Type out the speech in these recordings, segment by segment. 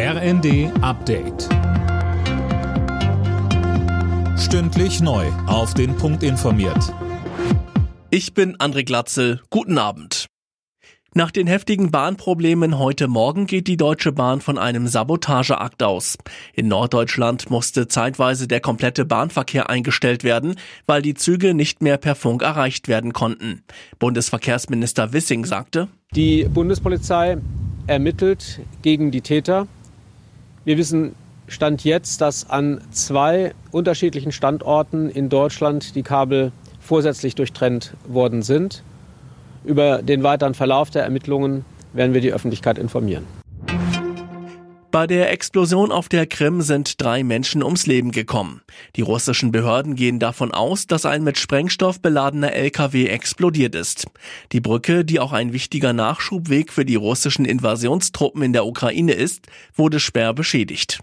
RND Update. Stündlich neu. Auf den Punkt informiert. Ich bin André Glatzel. Guten Abend. Nach den heftigen Bahnproblemen heute Morgen geht die Deutsche Bahn von einem Sabotageakt aus. In Norddeutschland musste zeitweise der komplette Bahnverkehr eingestellt werden, weil die Züge nicht mehr per Funk erreicht werden konnten. Bundesverkehrsminister Wissing sagte, Die Bundespolizei ermittelt gegen die Täter. Wir wissen Stand jetzt, dass an zwei unterschiedlichen Standorten in Deutschland die Kabel vorsätzlich durchtrennt worden sind. Über den weiteren Verlauf der Ermittlungen werden wir die Öffentlichkeit informieren. Bei der Explosion auf der Krim sind drei Menschen ums Leben gekommen. Die russischen Behörden gehen davon aus, dass ein mit Sprengstoff beladener LKW explodiert ist. Die Brücke, die auch ein wichtiger Nachschubweg für die russischen Invasionstruppen in der Ukraine ist, wurde schwer beschädigt.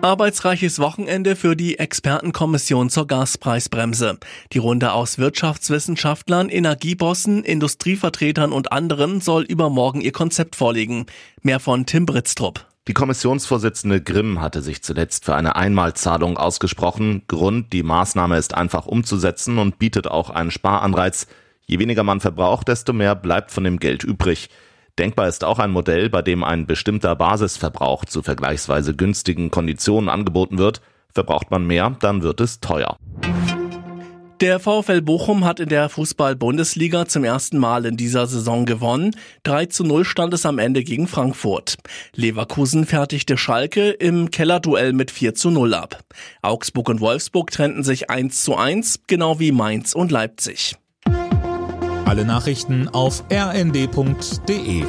Arbeitsreiches Wochenende für die Expertenkommission zur Gaspreisbremse. Die Runde aus Wirtschaftswissenschaftlern, Energiebossen, Industrievertretern und anderen soll übermorgen ihr Konzept vorlegen. Mehr von Tim Britztrup. Die Kommissionsvorsitzende Grimm hatte sich zuletzt für eine Einmalzahlung ausgesprochen. Grund, die Maßnahme ist einfach umzusetzen und bietet auch einen Sparanreiz. Je weniger man verbraucht, desto mehr bleibt von dem Geld übrig. Denkbar ist auch ein Modell, bei dem ein bestimmter Basisverbrauch zu vergleichsweise günstigen Konditionen angeboten wird. Verbraucht man mehr, dann wird es teuer. Der VfL Bochum hat in der Fußball-Bundesliga zum ersten Mal in dieser Saison gewonnen. 3 zu 0 stand es am Ende gegen Frankfurt. Leverkusen fertigte Schalke im Kellerduell mit 4 zu 0 ab. Augsburg und Wolfsburg trennten sich 1 zu 1, genau wie Mainz und Leipzig. Alle Nachrichten auf rnd.de